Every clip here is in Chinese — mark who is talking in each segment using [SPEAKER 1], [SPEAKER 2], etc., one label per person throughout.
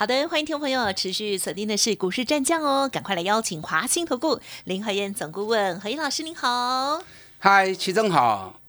[SPEAKER 1] 好的，欢迎听众朋友持续锁定的是股市战将哦，赶快来邀请华兴投顾林和燕总顾问何燕老师，您好。
[SPEAKER 2] 嗨，齐总好。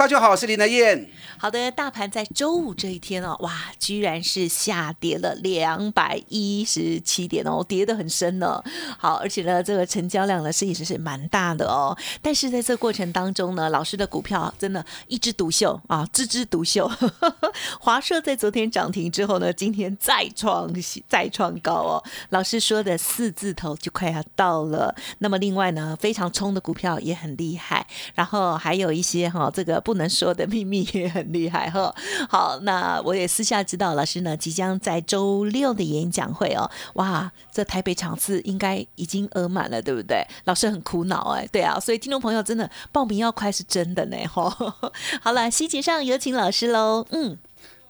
[SPEAKER 2] 大家好，我是林德燕。
[SPEAKER 1] 好的，大盘在周五这一天哦，哇，居然是下跌了两百一十七点哦，跌得很深呢。好，而且呢，这个成交量呢，实际是是蛮大的哦。但是在这过程当中呢，老师的股票真的一枝独秀啊，枝枝独秀。华硕在昨天涨停之后呢，今天再创再创高哦。老师说的四字头就快要到了。那么另外呢，非常冲的股票也很厉害，然后还有一些哈，这个。不能说的秘密也很厉害哈。好，那我也私下知道，老师呢即将在周六的演讲会哦，哇，这台北场次应该已经额满了，对不对？老师很苦恼哎，对啊，所以听众朋友真的报名要快是真的呢哈。好了，细节上有请老师喽。嗯，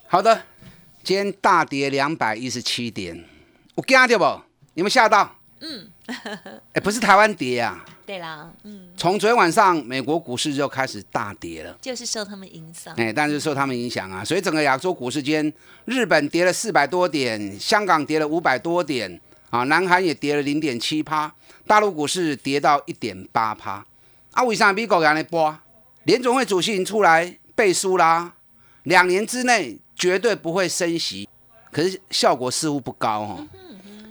[SPEAKER 2] 好的，今天大跌两百一十七点，我惊到不？有没有吓到？嗯，哎，不是台湾跌啊。
[SPEAKER 1] 对啦，嗯，
[SPEAKER 2] 从昨天晚上美国股市就开始大跌了，
[SPEAKER 1] 就是受他们影响，
[SPEAKER 2] 哎，但是受他们影响啊，所以整个亚洲股市间，日本跌了四百多点，香港跌了五百多点，啊，南韩也跌了零点七趴，大陆股市跌到一点八趴，啊，为啥美国人来播？联总会主席出来背书啦，两年之内绝对不会升息，可是效果似乎不高哦，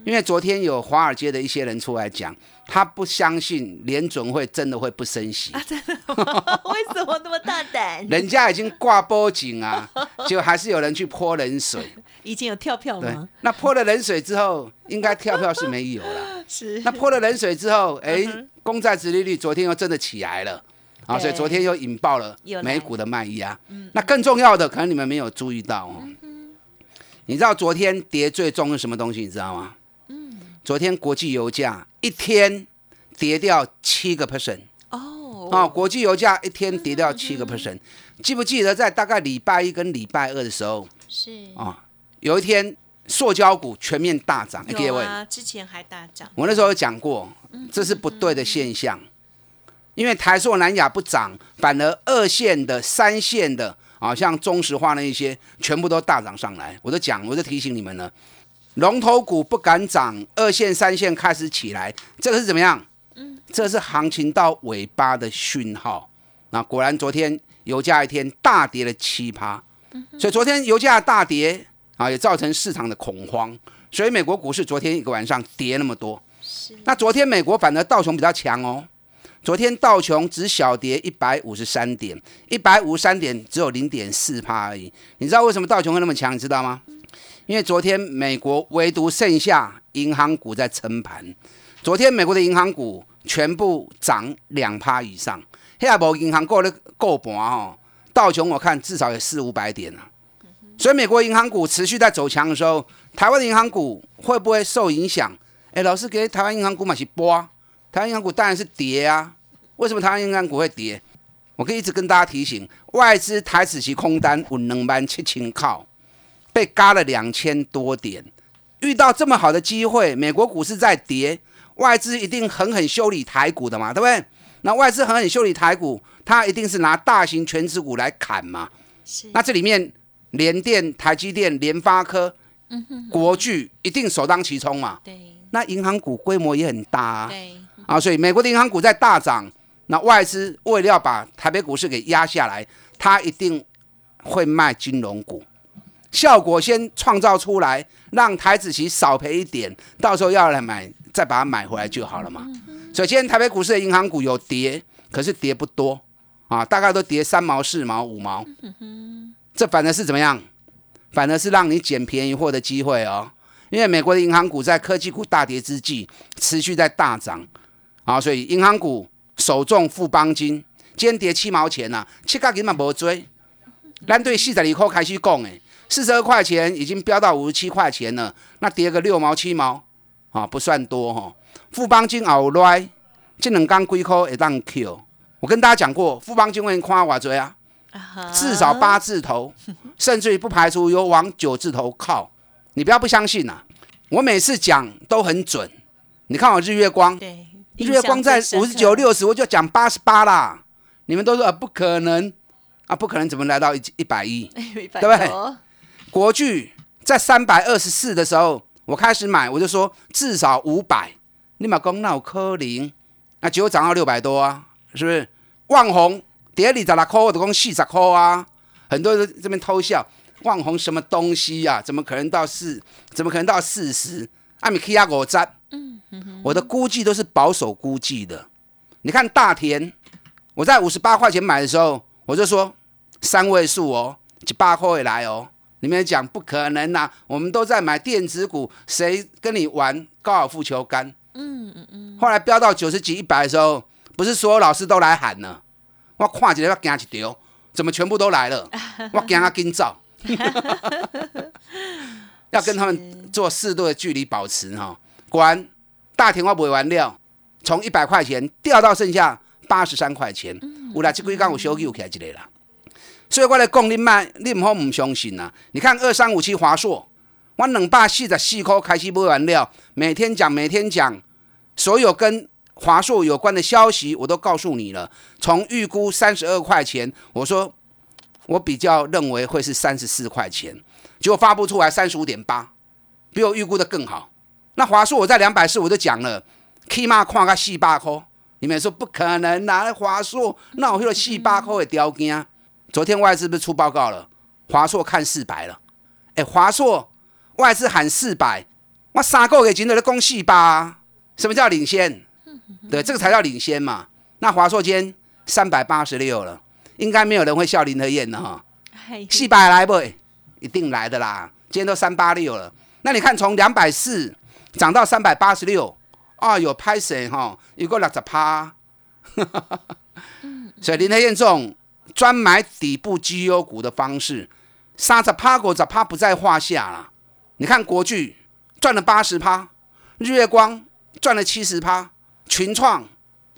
[SPEAKER 2] 因为昨天有华尔街的一些人出来讲。他不相信联准会真的会不升息
[SPEAKER 1] 啊？真的吗？为什么那么大胆？
[SPEAKER 2] 人家已经挂波警啊，就还是有人去泼冷水。
[SPEAKER 1] 已经有跳票吗？
[SPEAKER 2] 那泼了冷水之后，应该跳票是没有了。
[SPEAKER 1] 是。
[SPEAKER 2] 那泼了冷水之后，哎，公债殖利率昨天又真的起来了啊，所以昨天又引爆了美股的卖压。嗯。那更重要的，可能你们没有注意到哦。你知道昨天跌最重是什么东西？你知道吗？昨天国际油价一天跌掉七个 percent 哦，啊，国际油价一天跌掉七个 percent，记不记得在大概礼拜一跟礼拜二的时候
[SPEAKER 1] 是。
[SPEAKER 2] 啊，有一天塑胶股全面大涨，
[SPEAKER 1] 各位。之前还大涨，
[SPEAKER 2] 我那时候有讲过，这是不对的现象，因为台塑、南亚不涨，反而二线的、三线的啊，像中石化那一些全部都大涨上来，我都讲，我都提醒你们了。龙头股不敢涨，二线、三线开始起来，这个是怎么样？嗯，这是行情到尾巴的讯号。那果然，昨天油价一天大跌了七趴，所以昨天油价大跌啊，也造成市场的恐慌。所以美国股市昨天一个晚上跌那么多。那昨天美国反而道琼比较强哦，昨天道琼只小跌一百五十三点，一百五十三点只有零点四趴而已。你知道为什么道琼会那么强？你知道吗？因为昨天美国唯独剩下银行股在撑盘，昨天美国的银行股全部涨两趴以上，下部银行股的够盘哦，道琼我看至少有四五百点了，所以美国银行股持续在走强的时候，台湾的银行股会不会受影响？哎，老师给台湾银行股买是波，台湾银行股当然是跌啊，为什么台湾银行股会跌？我可以一直跟大家提醒，外资台子期空单有两万七千靠。被嘎了两千多点，遇到这么好的机会，美国股市在跌，外资一定狠狠修理台股的嘛，对不对？那外资狠狠修理台股，它一定是拿大型全指股来砍嘛。是。那这里面联电、台积电、联发科、国巨一定首当其冲嘛。对。那银行股规模也很大啊。对。啊，所以美国的银行股在大涨，那外资为了要把台北股市给压下来，它一定会卖金融股。效果先创造出来，让台子期少赔一点，到时候要来买，再把它买回来就好了嘛。所以今天台北股市的银行股有跌，可是跌不多啊，大概都跌三毛、四毛、五毛。这反而是怎么样？反而是让你捡便宜货的机会哦。因为美国的银行股在科技股大跌之际，持续在大涨啊，所以银行股首重富邦金，今天跌七毛钱呐，七角钱嘛无追。咱对四十二块开始讲诶。四十二块钱已经飙到五十七块钱了，那跌个六毛七毛啊，不算多哈。富邦金后来这两刚几块也当 Q，我跟大家讲过，富邦金会夸我追啊，至少八字头，甚至于不排除有往九字头靠。你不要不相信呐，我每次讲都很准。你看我日月光，
[SPEAKER 1] 对，
[SPEAKER 2] 日月光在五十九、六十，我就讲八十八啦。你们都说不可能啊，不可能，怎么来到一一百一？
[SPEAKER 1] 对
[SPEAKER 2] 不对？国巨在三百二十四的时候，我开始买，我就说至少五百。你马公那有科林，那结果涨到六百多啊，是不是？万红跌里十六块，我都讲四十块啊。很多人这边偷笑，万红什么东西呀？怎么可能到四？怎么可能到四十？阿米克亚我占，嗯我的估计都是保守估计的。你看大田，我在五十八块钱买的时候，我就说三位数哦，几百块来哦。你们讲不可能呐，我们都在买电子股，谁跟你玩高尔夫球杆？嗯嗯嗯，后来飙到九十几、一百的时候，不是所有老师都来喊呢？我看起来要惊一丢，怎么全部都来了？我惊他跟照，要跟他们做适度的距离保持哈。果然大田我不会玩料，从一百块钱掉到剩下八十三块钱。有啦，这几天有小有起来一个啦。所以我来讲你卖，你唔好唔相信呐。你看二三五七华硕，我两百四十四块开始买完料，每天讲，每天讲。所有跟华硕有关的消息，我都告诉你了。从预估三十二块钱，我说我比较认为会是三十四块钱，结果发布出来三十五点八，比我预估的更好。那华硕我在两百四我就讲了，起码看个四百块。你们说不可能拿华硕，那我有四百块的条件。昨天外资不是出报告了，华硕看四百了。哎，华硕外资喊四百，我三个月前都在讲四八。什么叫领先？对，这个才叫领先嘛。那华硕今天三百八十六了，应该没有人会笑林和燕的哈。四百来不？一定来的啦。今天都三八六了，那你看从两百四涨到三百八十六，啊，有拍神哈，有个六十趴。所以林和燕这种专买底部绩优股的方式，三十趴、五十趴不在话下啦。你看国巨赚了八十趴，日月光。赚了七十趴，群创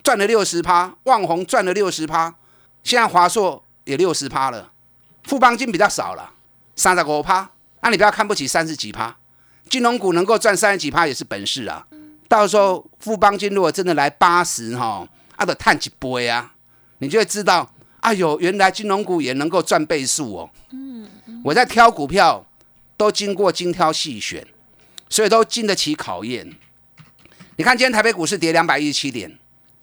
[SPEAKER 2] 赚了六十趴，旺宏赚了六十趴，现在华硕也六十趴了，富邦金比较少了，三十五趴。那你不要看不起三十几趴，金融股能够赚三十几趴也是本事啊。到时候富邦金如果真的来八十哈，啊得探几波啊，你就会知道，哎呦，原来金融股也能够赚倍数哦。嗯，我在挑股票都经过精挑细选，所以都经得起考验。你看，今天台北股市跌两百一十七点，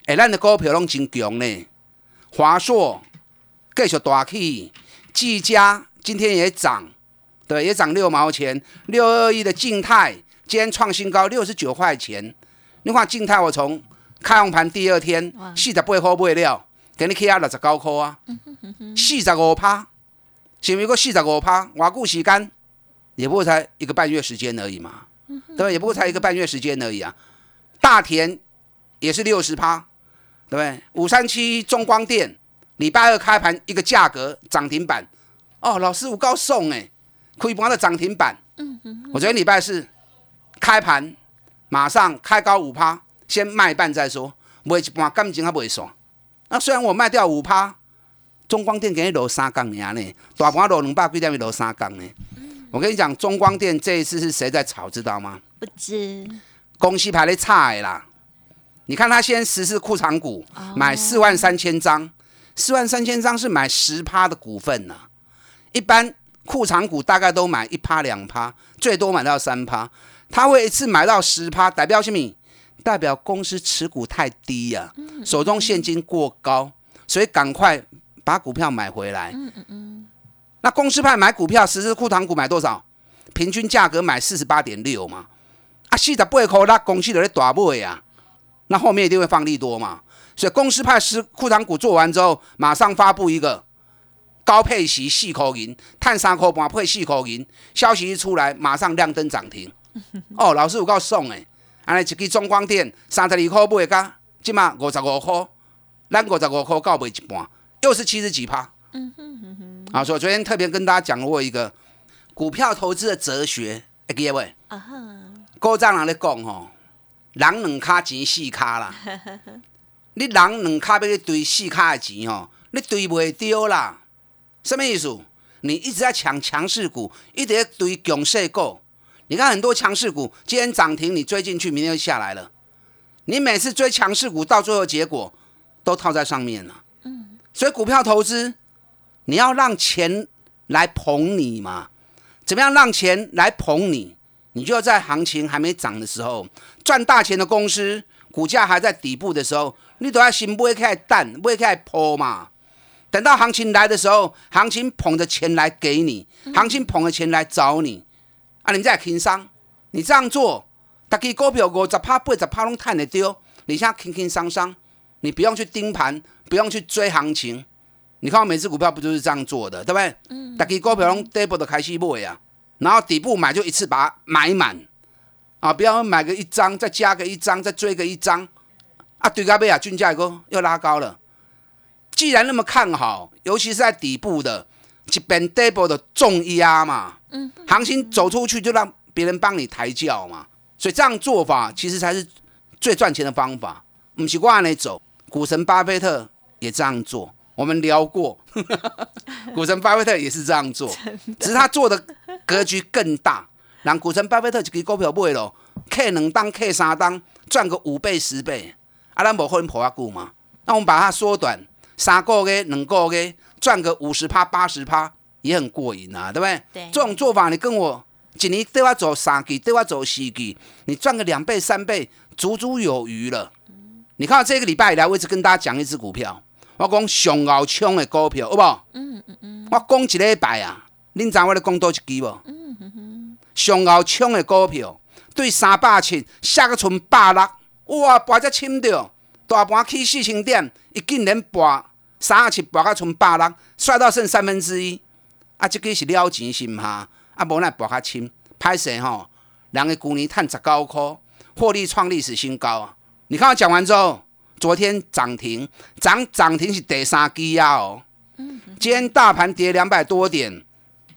[SPEAKER 2] 哎，咱的股票拢真强呢。华硕继续大起，技嘉今天也涨，对，也涨六毛钱。六二一的静态今天创新高六十九块钱。你看静态，我从开红盘第二天四十八块买了，给你起啊六十九块啊，四十五趴，是不是个四十五趴？偌久时间，也不过才一个半月时间而已嘛，对，也不过才一个半月时间而已啊。大田也是六十趴，对不对？五三七中光电礼拜二开盘一个价格涨停板，哦，老师我高送哎，可以帮的涨停板。嗯嗯。我昨天礼拜四开盘马上开高五趴，先卖半再说，卖一半感情还未爽。那虽然我卖掉五趴，中光电给你落三杠年呢，大盘落两百几点落三杠呢？我跟你讲，中光电这一次是谁在炒，知道吗？
[SPEAKER 1] 不知。
[SPEAKER 2] 公司排的差啦，你看他先实施库藏股，买四万三千张，四万三千张是买十趴的股份呢。一般库藏股大概都买一趴两趴，最多买到三趴。他会一次买到十趴，代表什么？代表公司持股太低呀，手中现金过高，所以赶快把股票买回来。嗯嗯嗯。那公司派买股票实施库藏股买多少？平均价格买四十八点六嘛。啊，四十八块，那公司就在大买啊，那后面一定会放利多嘛。所以公司派师库藏股做完之后，马上发布一个高配息四口银，碳三口半配四口银，消息一出来，马上亮灯涨停。哦，老师有够送诶，安尼一支中光电三十二块买噶，即马五十五块，咱五十五块到卖一半，又是七十几趴。嗯哼哼哼。啊，所以昨天特别跟大家讲过一个股票投资的哲学，会记未？啊哈。古早人咧讲吼，人两卡钱四卡啦。你人两卡要去堆四卡的钱吼，你堆袂丢啦。什么意思？你一直在抢强势股，一直在堆强势股。你看很多强势股今天涨停，你追进去，明天就下来了。你每次追强势股，到最后结果都套在上面了。嗯，所以股票投资，你要让钱来捧你嘛？怎么样让钱来捧你？你就要在行情还没涨的时候，赚大钱的公司，股价还在底部的时候，你都要先不会开蛋，不会开破嘛。等到行情来的时候，行情捧着钱来给你，行情捧着钱来找你，啊，你再轻松，你这样做。大家股票五十趴、八十趴拢赚得丢，你现在轻轻松松，你不用去盯盘，不用去追行情。你看我每次股票不就是这样做的，对不对？嗯。大家股票拢底部就开始买啊，然后底部买就一次把它买满，啊，不要买个一张，再加个一张，再追个一张，啊，对咖贝啊，均价又又拉高了。既然那么看好，尤其是在底部的一边底部的重压嘛，嗯，行情走出去就让别人帮你抬轿嘛。所以这样做法其实才是最赚钱的方法。不是我那走，股神巴菲特也这样做。我们聊过，股神巴菲特也是这样做，只是他做的格局更大。让股神巴菲特一支股票买了，K 两当 K 三当，赚个五倍十倍，啊，咱无可能破阿股嘛？那我们把它缩短，三个月、两个月赚个五十趴、八十趴，也很过瘾啊，对不对？
[SPEAKER 1] 对。
[SPEAKER 2] 这种做法，你跟我。一年对我走三季，对我走四季，你赚个两倍三倍，足足有余了。你看这个礼拜以来，我一直跟大家讲一只股票，我讲上傲冲的股票，好不好？嗯嗯嗯。我讲一礼拜啊，恁知我咧讲多一支无？嗯嗯嗯。上傲冲的股票，对三百七下个剩百六，哇，博只深着，大盘起四千点，伊竟然博三十七博到剩百六，摔到剩三分之一，啊，这个是了钱是毋哈？啊，无奈博较深，歹势吼，人个去年赚十九块，获利创历史新高啊！你看我讲完之后，昨天涨停，涨涨停是第三支啊哦。嗯。今天大盘跌两百多点，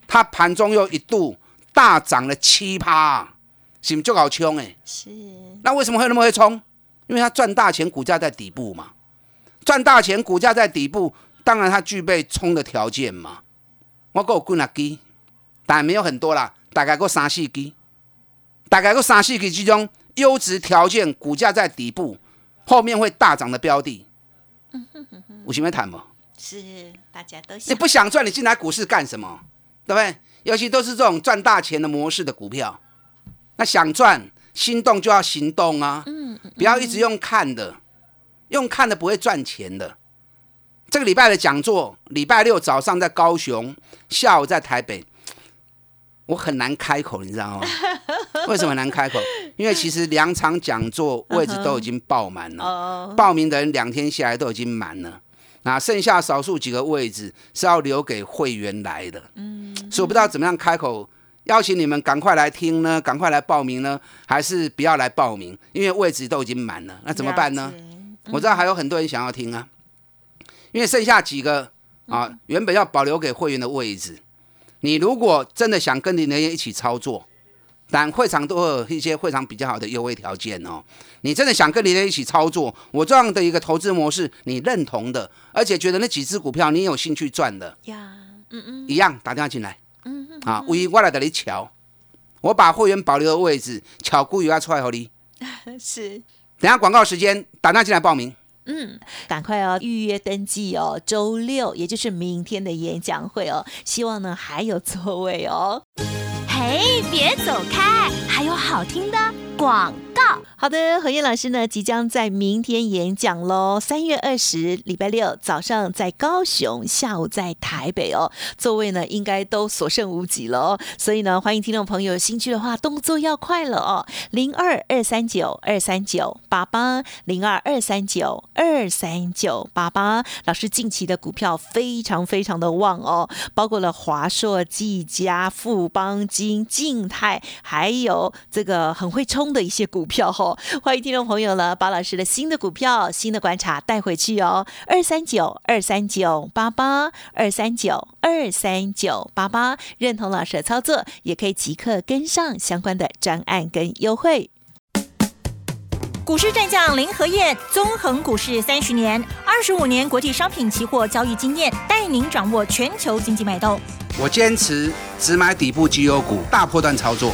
[SPEAKER 2] 它盘中又一度大涨了七趴，是不就好冲诶？
[SPEAKER 1] 是。
[SPEAKER 2] 那为什么会那么会冲？因为它赚大钱，股价在底部嘛。赚大钱，股价在底部，当然它具备冲的条件嘛。我有几啊支。但没有很多啦，大概够三四支，大概够三四支之中，优质条件，股价在底部，后面会大涨的标的，我前面谈嘛，
[SPEAKER 1] 是大家都
[SPEAKER 2] 你不想赚，你进来股市干什么？对不对？尤其都是这种赚大钱的模式的股票，那想赚，心动就要行动啊！嗯，不要一直用看的，用看的不会赚钱的。这个礼拜的讲座，礼拜六早上在高雄，下午在台北。我很难开口，你知道吗？为什么难开口？因为其实两场讲座位置都已经爆满了，报名的人两天下来都已经满了，那剩下少数几个位置是要留给会员来的。嗯，所以我不知道怎么样开口邀请你们赶快来听呢，赶快来报名呢，还是不要来报名？因为位置都已经满了，那怎么办呢？我知道还有很多人想要听啊，因为剩下几个啊，原本要保留给会员的位置。你如果真的想跟你人员一起操作，但会场都有一些会场比较好的优惠条件哦。你真的想跟你人一起操作，我这样的一个投资模式你认同的，而且觉得那几只股票你有兴趣赚的呀，嗯嗯，一样打电话进来，嗯嗯，啊，我我来等你瞧，我把会员保留的位置巧故意要出来和你，
[SPEAKER 1] 是，
[SPEAKER 2] 等下广告时间打电话进来报名。
[SPEAKER 1] 嗯，赶快哦，预约登记哦，周六也就是明天的演讲会哦，希望呢还有座位哦。嘿，别走开，还有好听的广。好的，何燕老师呢，即将在明天演讲喽。三月二十，礼拜六早上在高雄，下午在台北哦。座位呢，应该都所剩无几了哦。所以呢，欢迎听众朋友有兴趣的话，动作要快了哦。零二二三九二三九八八，零二二三九二三九八八。老师近期的股票非常非常的旺哦，包括了华硕、技嘉、富邦金、静泰，还有这个很会冲的一些股。票后，欢迎听众朋友呢，把老师的新的股票、新的观察带回去哦。二三九二三九八八，二三九二三九八八，认同老师的操作，也可以即刻跟上相关的专案跟优惠。
[SPEAKER 3] 股市战将林和燕，纵横股市三十年，二十五年国际商品期货交易经验，带您掌握全球经济脉动。
[SPEAKER 2] 我坚持只买底部绩优股，大波段操作。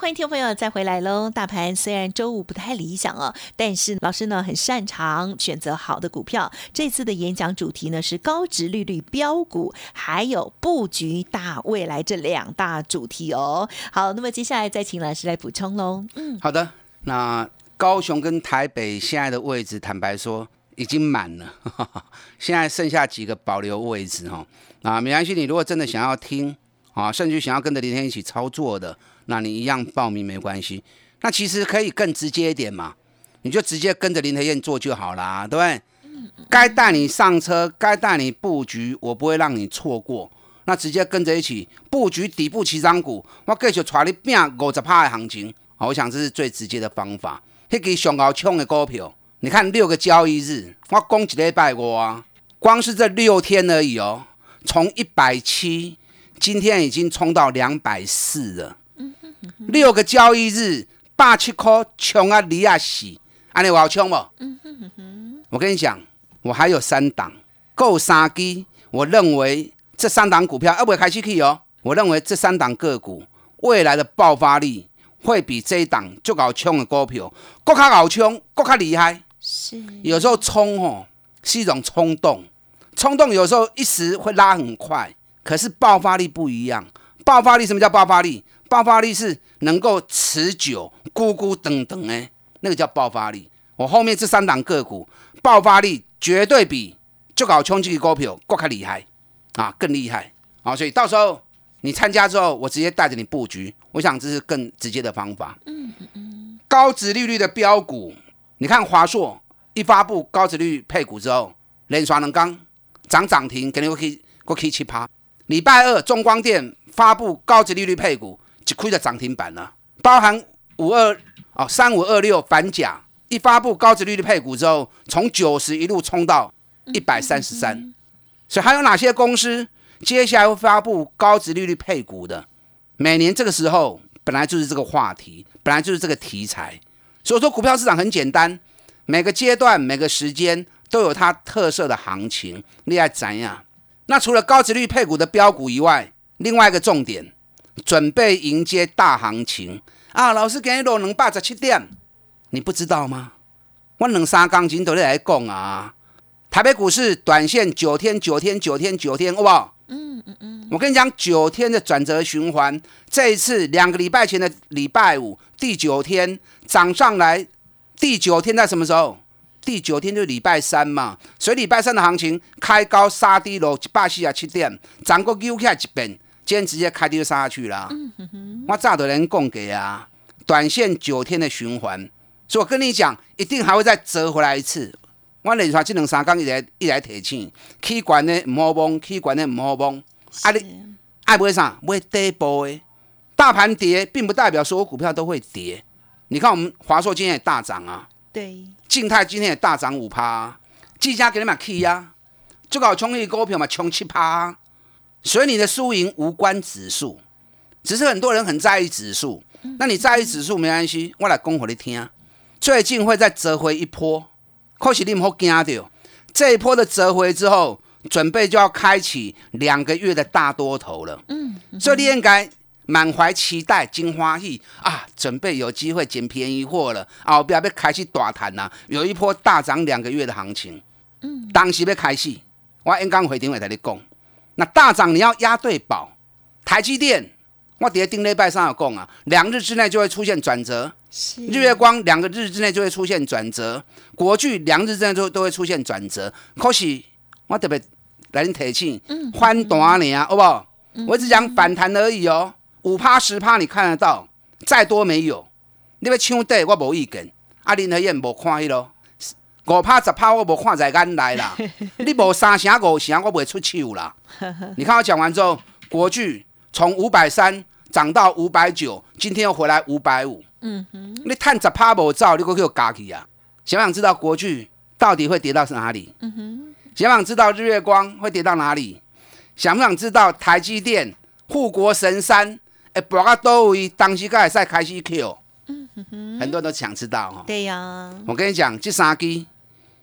[SPEAKER 1] 欢迎听众朋友再回来喽！大盘虽然周五不太理想哦，但是老师呢很擅长选择好的股票。这次的演讲主题呢是高值利率标股，还有布局大未来这两大主题哦。好，那么接下来再请老师来补充喽。
[SPEAKER 2] 嗯，好的。那高雄跟台北现在的位置，坦白说已经满了，现在剩下几个保留位置哈。啊，没关系，你如果真的想要听啊，甚至想要跟着林天一起操作的。那你一样报名没关系，那其实可以更直接一点嘛，你就直接跟着林德燕做就好啦，对不对？该带你上车，该带你布局，我不会让你错过。那直接跟着一起布局底部起涨股，我继续带你拼五十趴的行情。好，我想这是最直接的方法。那个上高冲的股票，你看六个交易日，我讲一礼拜五啊，光是这六天而已哦，从一百七，今天已经冲到两百四了。六个交易日，八七块冲啊，离啊死，安尼我好冲不？我跟你讲，我还有三档够三基，我认为这三档股票要不开始去哦。我认为这三档个股未来的爆发力会比这一档就搞冲的股票，更加搞冲，更加厉害。是，有时候冲哦是一种冲动，冲动有时候一时会拉很快，可是爆发力不一样。爆发力什么叫爆发力？爆发力是能够持久、咕咕等等哎，那个叫爆发力。我后面这三档个股爆发力绝对比就搞冲击股票更加厉害啊，更厉害啊！所以到时候你参加之后，我直接带着你布局，我想这是更直接的方法。嗯嗯。高值利率的标股，你看华硕一发布高值率配股之后，连刷能刚涨涨停，肯定会去过去七趴。礼拜二中光电发布高值利率配股。就亏的涨停板了，包含五二哦三五二六反甲一发布高值利率配股之后，从九十一路冲到一百三十三，所以还有哪些公司接下来会发布高值利率配股的？每年这个时候本来就是这个话题，本来就是这个题材，所以说股票市场很简单，每个阶段每个时间都有它特色的行情，你爱怎样？那除了高值率配股的标股以外，另外一个重点。准备迎接大行情啊！老师给你录两百十七点，你不知道吗？我两三钢琴都在来讲啊！台北股市短线九天九天九天九天，好不好？嗯嗯嗯。我跟你讲，九天的转折循环，这一次两个礼拜前的礼拜五，第九天涨上来，第九天在什么时候？第九天就是礼拜三嘛。所以礼拜三的行情开高杀低落一百四十七点，涨过又起来一遍。今天直接开低就杀下去了，我早的人供给啊，短线九天的循环，所以我跟你讲，一定还会再折回来一次。我连续这两三天一来一来提醒，起管的唔好崩，起管的唔好崩。啊你爱买啥？买底部的。大盘跌，并不代表所有股票都会跌。你看我们华硕今天也大涨啊，
[SPEAKER 1] 对，
[SPEAKER 2] 静态今天也大涨五趴，技嘉给你买 key 呀，就搞冲一股票嘛，冲七趴。所以你的输赢无关指数，只是很多人很在意指数。那你在意指数没关系，我来讲给你听。最近会再折回一波，可是你唔好惊到。这一波的折回之后，准备就要开启两个月的大多头了。嗯，所以你应该满怀期待、金花喜啊，准备有机会捡便宜货了啊！不要被开启大谈呐，有一波大涨两个月的行情。嗯，当时要开始，我应刚回电话跟你讲。那大涨你要押对宝，台积电，我底下定礼拜上有供啊，两日之内就会出现转折。日月光两个日之内就会出现转折，国巨两日之内都都会出现转折。可是我特别来你提醒，翻短你啊，好不好？我只讲反弹而已哦，五趴十趴你看得到，再多没有。你要抢底我无意见，啊林和燕无看迄咯。五趴十趴我无看在眼内啦，你无三成五成我袂出手啦。你看我讲完之后，国巨从五百三涨到五百九，今天又回来五百五，嗯哼，你探十趴无走，你给我加去啊！想不想知道国巨到底会跌到哪里？嗯哼，想不想知道日月光会跌到哪里？想不想知道台积电护国神山哎，博个多位当时该赛开始 Q？嗯哼，很多人都想知道哈。
[SPEAKER 1] 对呀，
[SPEAKER 2] 我跟你讲，这三基，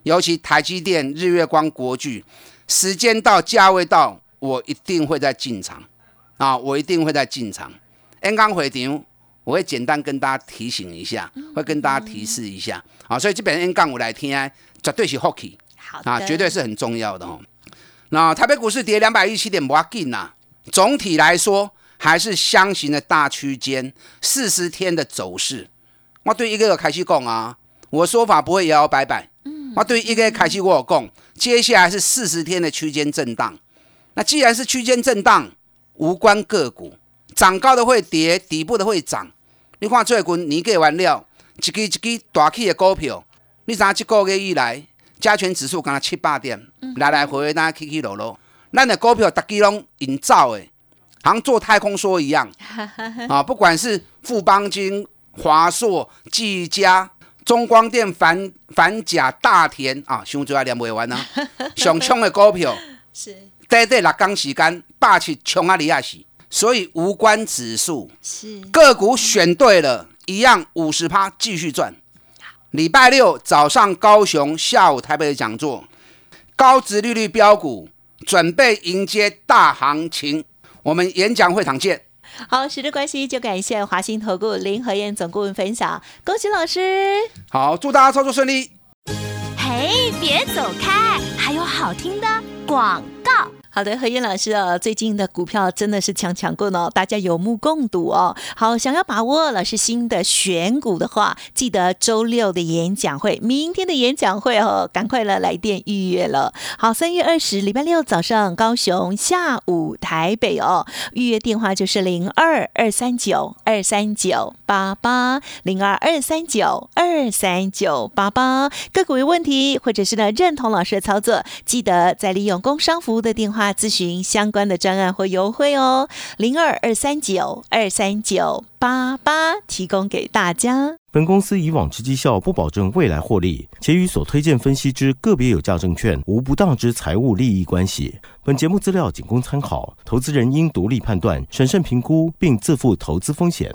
[SPEAKER 2] 尤其台积电、日月光、国巨，时间到，价位到，我一定会在进场啊！我一定会在进场。N 刚回场，我会简单跟大家提醒一下，会跟大家提示一下啊。所以这边 N 杠五来听，绝对是 hockey，
[SPEAKER 1] 好
[SPEAKER 2] 啊，绝对是很重要的哦。那台北股市跌两百一十七点，不要紧呐。总体来说，还是箱型的大区间，四十天的走势。我对一个个开始讲啊，我说法不会摇摇摆摆。嗯，我对一个开始我有讲，接下来是四十天的区间震荡。那既然是区间震荡，无关个股。涨高的会跌，底部的会涨。你看最近年过完了，一支一支大起的股票，你知影这个月以来加权指数刚七八点，来来回回那起起落落。咱的股票大基拢营造的，好像做太空梭一样 啊！不管是富邦金、华硕、技嘉、中光电、反反甲、大田啊，上最爱念袂完啊！上冲的股票是短短六天时间，霸气冲啊！你也是。所以无关指数，是个股选对了，一样五十趴继续赚。礼拜六早上高雄，下午台北的讲座，高值利率标股准备迎接大行情，我们演讲会场见。
[SPEAKER 1] 好，时间关系就感谢华兴投顾林和燕总顾问分享，恭喜老师。
[SPEAKER 2] 好，祝大家操作顺利。
[SPEAKER 3] 嘿，别走开，还有好听的广告。
[SPEAKER 1] 好的，何燕老师哦，最近的股票真的是强强棍哦，大家有目共睹哦。好，想要把握老师新的选股的话，记得周六的演讲会，明天的演讲会哦，赶快了来电预约了。好，三月二十礼拜六早上高雄，下午台北哦，预约电话就是零二二三九二三九八八零二二三九二三九八八。个股有问题，或者是呢认同老师的操作，记得再利用工商服务的电话咨询相关的专案或优惠哦，零二二三九二三九八八提供给大家。
[SPEAKER 4] 本公司以往之绩效不保证未来获利，且与所推荐分析之个别有价证券无不当之财务利益关系。本节目资料仅供参考，投资人应独立判断、审慎评估，并自负投资风险。